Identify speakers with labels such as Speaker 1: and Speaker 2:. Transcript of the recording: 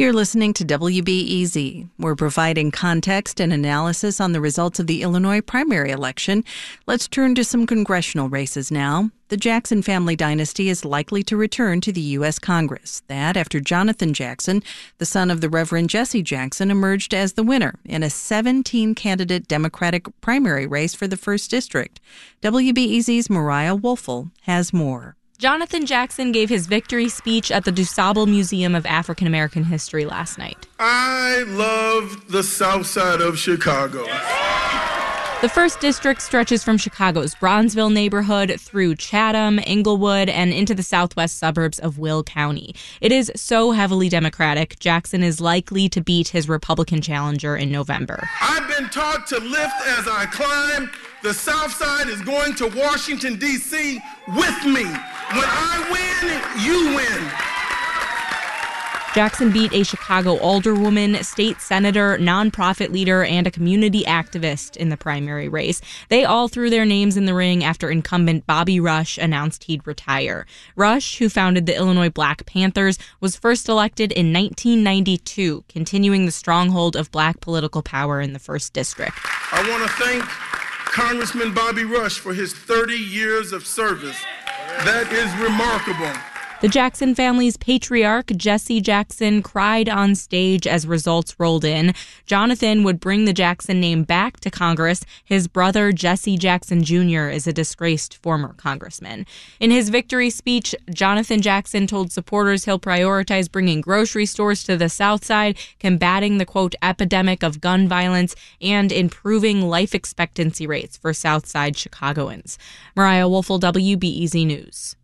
Speaker 1: You're listening to WBEZ. We're providing context and analysis on the results of the Illinois primary election. Let's turn to some congressional races now. The Jackson family dynasty is likely to return to the U.S. Congress. That after Jonathan Jackson, the son of the Reverend Jesse Jackson, emerged as the winner in a 17 candidate Democratic primary race for the 1st District. WBEZ's Mariah Woelfel has more.
Speaker 2: Jonathan Jackson gave his victory speech at the DuSable Museum of African American History last night.
Speaker 3: I love the south side of Chicago.
Speaker 2: The first district stretches from Chicago's Bronzeville neighborhood through Chatham, Englewood, and into the southwest suburbs of Will County. It is so heavily Democratic, Jackson is likely to beat his Republican challenger in November.
Speaker 3: I've been taught to lift as I climb. The South Side is going to Washington, D.C. with me. When I win, you win.
Speaker 2: Jackson beat a Chicago alderwoman, state senator, nonprofit leader, and a community activist in the primary race. They all threw their names in the ring after incumbent Bobby Rush announced he'd retire. Rush, who founded the Illinois Black Panthers, was first elected in 1992, continuing the stronghold of black political power in the first district.
Speaker 3: I want to thank Congressman Bobby Rush for his 30 years of service. That is remarkable.
Speaker 2: The Jackson family's patriarch, Jesse Jackson, cried on stage as results rolled in. Jonathan would bring the Jackson name back to Congress. His brother, Jesse Jackson Jr., is a disgraced former congressman. In his victory speech, Jonathan Jackson told supporters he'll prioritize bringing grocery stores to the South Side, combating the quote epidemic of gun violence, and improving life expectancy rates for South Side Chicagoans. Mariah Woelfel, WBEZ News.